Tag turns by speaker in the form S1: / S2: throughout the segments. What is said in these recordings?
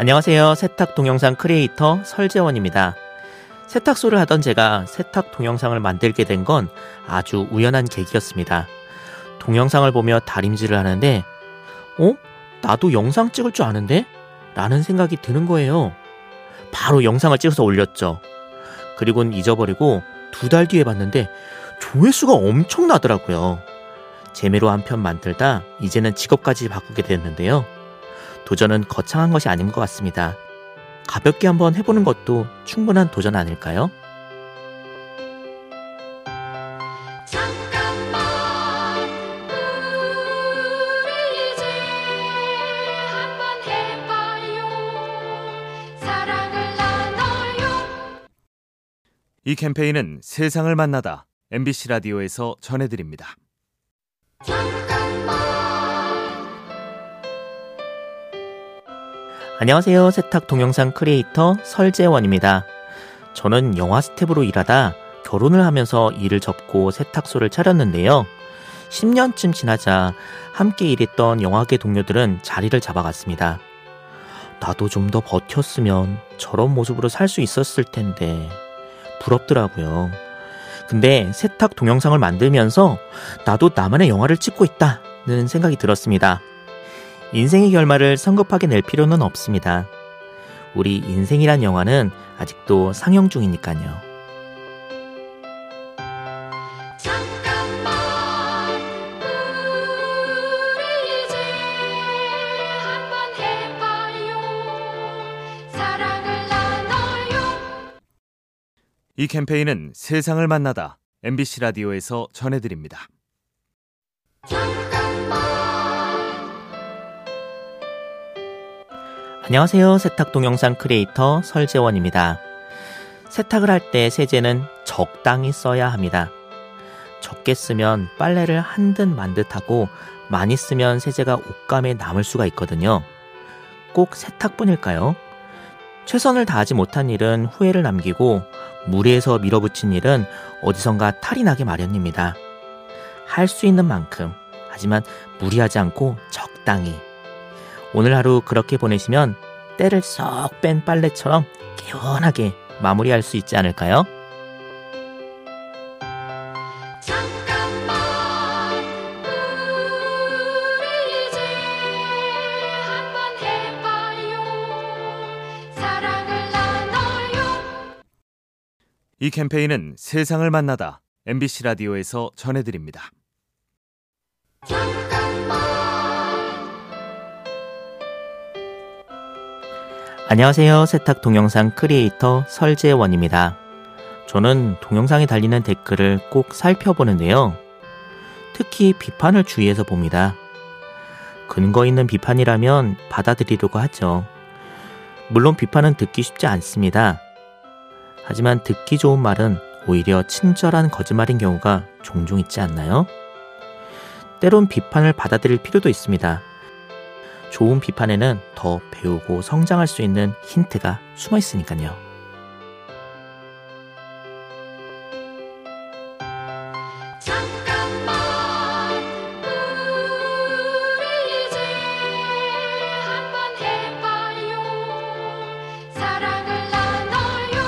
S1: 안녕하세요. 세탁 동영상 크리에이터 설재원입니다. 세탁소를 하던 제가 세탁 동영상을 만들게 된 건 아주 우연한 계기였습니다. 동영상을 보며 다림질을 하는데, 어? 나도 영상 찍을 줄 아는데? 라는 생각이 드는 거예요. 바로 영상을 찍어서 올렸죠. 그리고는 잊어버리고 두 달 뒤에 봤는데 조회수가 엄청나더라고요. 재미로 한 편 만들다 이제는 직업까지 바꾸게 됐는데요. 도전은 거창한 것이 아닌 것 같습니다. 가볍게 한번 해보는 것도 충분한 도전 아닐까요?
S2: 잠깐만 우리 이제 한번 해봐요 사랑을 나눠요
S3: 이 캠페인은 세상을 만나다 MBC 라디오에서 전해드립니다.
S1: 안녕하세요. 세탁 동영상 크리에이터 설재원입니다. 저는 영화 스태프로 일하다 결혼을 하면서 일을 접고 세탁소를 차렸는데요. 10년쯤 지나자 함께 일했던 영화계 동료들은 자리를 잡아갔습니다. 나도 좀 더 버텼으면 저런 모습으로 살 수 있었을 텐데 부럽더라고요. 근데 세탁 동영상을 만들면서 나도 나만의 영화를 찍고 있다는 생각이 들었습니다. 인생의 결말을 성급하게 낼 필요는 없습니다. 우리 인생이란 영화는 아직도 상영 중이니까요.
S2: 잠깐만 우리 이제 한번 해봐요 사랑을 나눠요
S3: 이 캠페인은 세상을 만나다 MBC 라디오에서 전해드립니다.
S1: 안녕하세요. 세탁 동영상 크리에이터 설재원입니다. 세탁을 할 때 세제는 적당히 써야 합니다. 적게 쓰면 빨래를 한 듯 만 듯하고 많이 쓰면 세제가 옷감에 남을 수가 있거든요. 꼭 세탁뿐일까요? 최선을 다하지 못한 일은 후회를 남기고 무리해서 밀어붙인 일은 어디선가 탈이 나게 마련입니다. 할 수 있는 만큼, 하지만 무리하지 않고 적당히. 오늘 하루 그렇게 보내시면 때를 쏙 뺀 빨래처럼 개운하게 마무리할 수 있지 않을까요?
S2: 잠깐만 우리 이제 한번 해봐요 사랑을 나눠요
S3: 이 캠페인은 세상을 만나다 MBC 라디오에서 전해드립니다.
S1: 안녕하세요. 세탁 동영상 크리에이터 설재원입니다. 저는 동영상에 달리는 댓글을 꼭 살펴보는데요. 특히 비판을 주의해서 봅니다. 근거 있는 비판이라면 받아들이려고 하죠. 물론 비판은 듣기 쉽지 않습니다. 하지만 듣기 좋은 말은 오히려 친절한 거짓말인 경우가 종종 있지 않나요? 때론 비판을 받아들일 필요도 있습니다. 좋은 비판에는 더 배우고 성장할 수 있는 힌트가 숨어 있으니까요.
S2: 잠깐만 우리 이제 한번 해봐요 사랑을 나눠요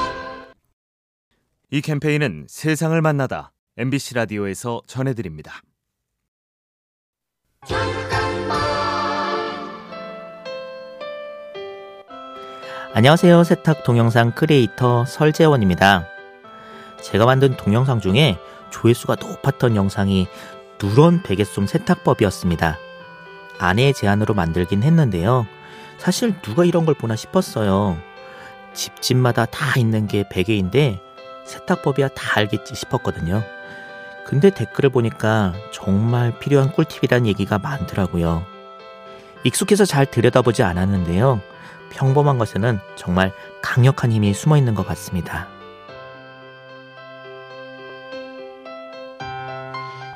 S3: 이 캠페인은 세상을 만나다 MBC 라디오에서 전해드립니다.
S1: 안녕하세요. 세탁 동영상 크리에이터 설재원입니다. 제가 만든 동영상 중에 조회수가 높았던 영상이 누런 베개솜 세탁법이었습니다. 아내의 제안으로 만들긴 했는데요. 사실 누가 이런 걸 보나 싶었어요. 집집마다 다 있는 게 베개인데 세탁법이야 다 알겠지 싶었거든요. 근데 댓글을 보니까 정말 필요한 꿀팁이란 얘기가 많더라고요. 익숙해서 잘 들여다보지 않았는데요. 평범한 것에는 정말 강력한 힘이 숨어 있는 것 같습니다.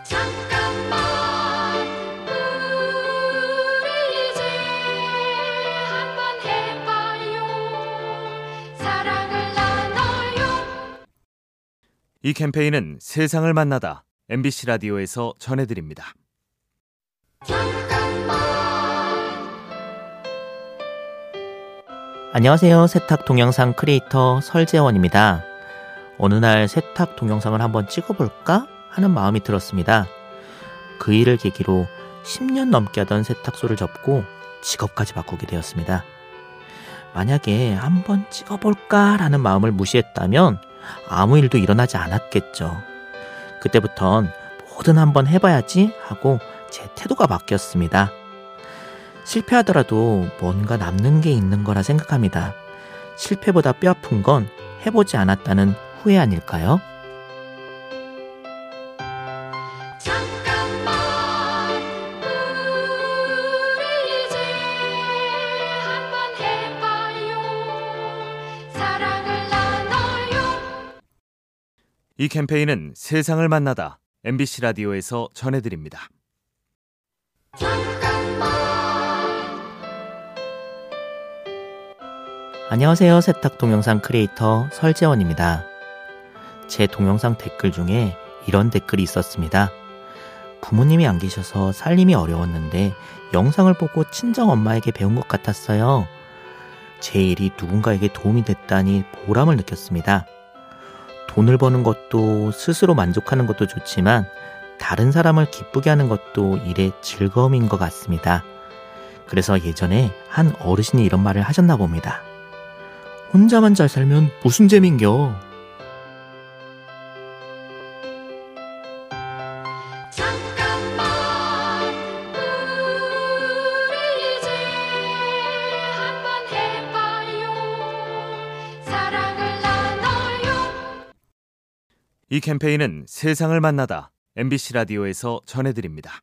S2: 잠깐만 우리 이제 한번 해봐요 사랑을 나눠요
S3: 이 캠페인은 세상을 만나다 MBC 라디오에서 전해드립니다.
S1: 안녕하세요. 세탁 동영상 크리에이터 설재원입니다. 어느 날 세탁 동영상을 한번 찍어볼까 하는 마음이 들었습니다. 그 일을 계기로 10년 넘게 하던 세탁소를 접고 직업까지 바꾸게 되었습니다. 만약에 한번 찍어볼까라는 마음을 무시했다면 아무 일도 일어나지 않았겠죠. 그때부턴 뭐든 한번 해봐야지 하고 제 태도가 바뀌었습니다. 실패하더라도 뭔가 남는 게 있는 거라 생각합니다. 실패보다 뼈 아픈 건 해보지 않았다는 후회 아닐까요?
S2: 잠깐만 우리 이제 한번 해봐요 사랑을 나눠요
S3: 이 캠페인은 세상을 만나다 MBC 라디오에서 전해드립니다.
S2: 잠깐
S1: 안녕하세요. 세탁 동영상 크리에이터 설재원입니다. 제 동영상 댓글 중에 이런 댓글이 있었습니다. 부모님이 안 계셔서 살림이 어려웠는데 영상을 보고 친정 엄마에게 배운 것 같았어요. 제 일이 누군가에게 도움이 됐다니 보람을 느꼈습니다. 돈을 버는 것도 스스로 만족하는 것도 좋지만 다른 사람을 기쁘게 하는 것도 일의 즐거움인 것 같습니다. 그래서 예전에 한 어르신이 이런 말을 하셨나 봅니다. 혼자만 잘 살면 무슨 재민겨?
S2: 잠깐만 우리 이제 한번 해봐요 사랑을 나눠요
S3: 이 캠페인은 세상을 만나다 MBC 라디오에서 전해드립니다.